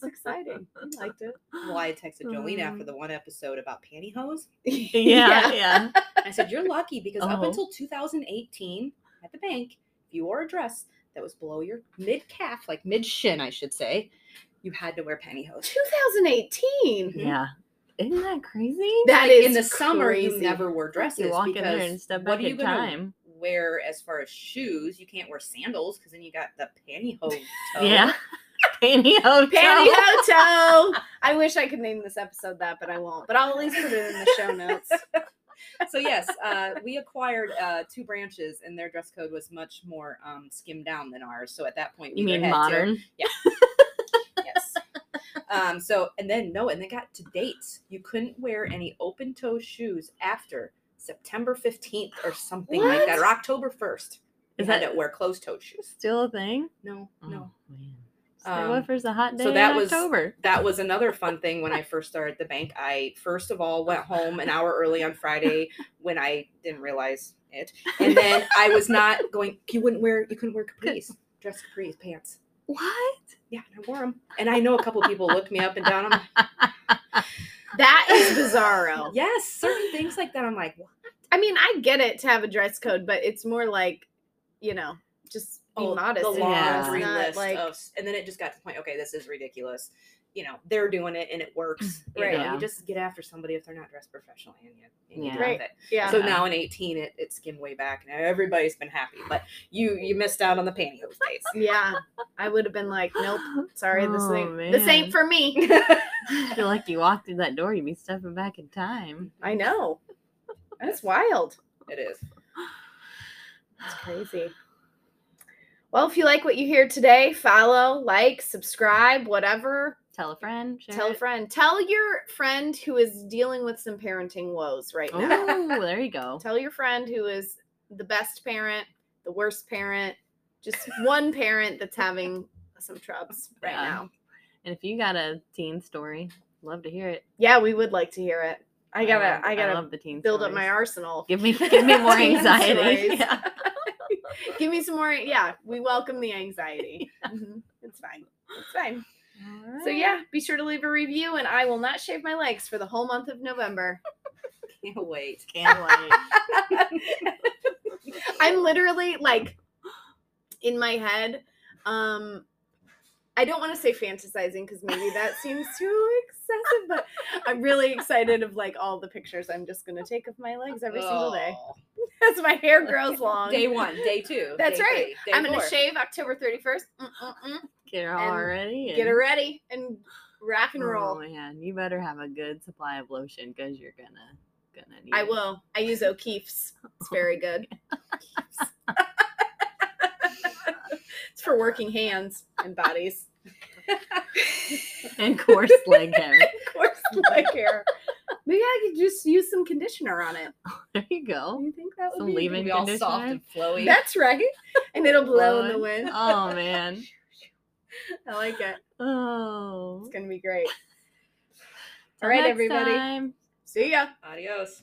It's exciting. I liked it. Well, I texted Jolene after Um, the one episode about pantyhose. Yeah, yeah. I said, You're lucky because up Oh. until 2018 at the bank, if you wore a dress that was below your mid calf, like mid shin, I should say, you had to wear pantyhose. 2018. Yeah. Isn't that crazy? That Like, is in the summer, you never wore dresses. you walk in there because and step what are you in gonna time. wear as far as shoes? You can't wear sandals because then you got the pantyhose. toe. Yeah. Pantyhose. Pantyhose toe. I wish I could name this episode that, but I won't. But I'll at least put it in the show notes. so yes, uh, we acquired uh, two branches, and their dress code was much more um, skimmed down than ours. So at that point, we You mean had to- modern? yes. Um, so and then no, and they got to dates. You couldn't wear any open toe shoes after September fifteenth or something like that, or October first. You Is had that to wear closed toe shoes. still a thing? No, no. Oh, Um, a hot day so that in was- October? That was another fun thing when I first started the bank. I first of all went home an hour early on Friday when I didn't realize it, and then I was not going. You wouldn't wear. You couldn't wear capris, dress capris pants. What? Yeah, and I wore them, and I know a couple people looked me up and down. I'm like, That is bizarro. yes, certain things like that. I'm like, what? I mean, I get it to have a dress code, but it's more like, you know, just be Oh, modest. The in it. Yeah. laundry list like, of, and then it just got to the point. Okay, this is ridiculous. You know, they're doing it and it works. You Right. know, Yeah. You just get after somebody if they're not dressed professionally, and you, and you Yeah. deal Right. it. yeah. So now in 18, it, it skimmed way back, and everybody's been happy. But you you missed out on the pantyhose days. yeah. I would have been like, nope, sorry, this Oh, ain't this ain't for me. I feel like you walked through that door, you'd be stepping back in time. I know. That's wild. it is. That's crazy. Well, if you like what you hear today, follow, like, subscribe, whatever. tell a friend. Share Tell a friend. Tell your friend who is dealing with some parenting woes right now. Oh, there you go. Tell your friend who is the best parent, the worst parent, just one parent that's having some troubles right Yeah. now. And if you got a teen story, love to hear it. Yeah, we would like to hear it. I gotta, love- I, gotta love the teen build up my arsenal. Give me, give me more anxiety. stories. Yeah. Give me some more. Yeah, we welcome the anxiety. Mhm, It's fine. It's fine. So yeah, be sure to leave a review, and I will not shave my legs for the whole month of November. Can't wait. can't wait. I'm literally like in my head. Um, I don't want to say fantasizing because maybe that seems too excessive, but I'm really excited of like all the pictures I'm just gonna take of my legs every single day Oh. as my hair grows long. Day one, day two. That's day right. three, I'm gonna shave October 31st. Mm-mm-mm. Get her all ready. Get her ready and rock and roll. Oh man, you better have a good supply of lotion because you're gonna gonna need. I will. I use O'Keeffe's. It's very good. it's for working hands and bodies. And coarse leg hair. coarse leg hair. Maybe I could just use some conditioner on it. There you go. You think that would Some be? leave-in Be all soft and flowy. That's right. And it'll blow in the wind. Oh man. I like it. Oh. It's gonna be great. All right, everybody. time. See ya. Adios.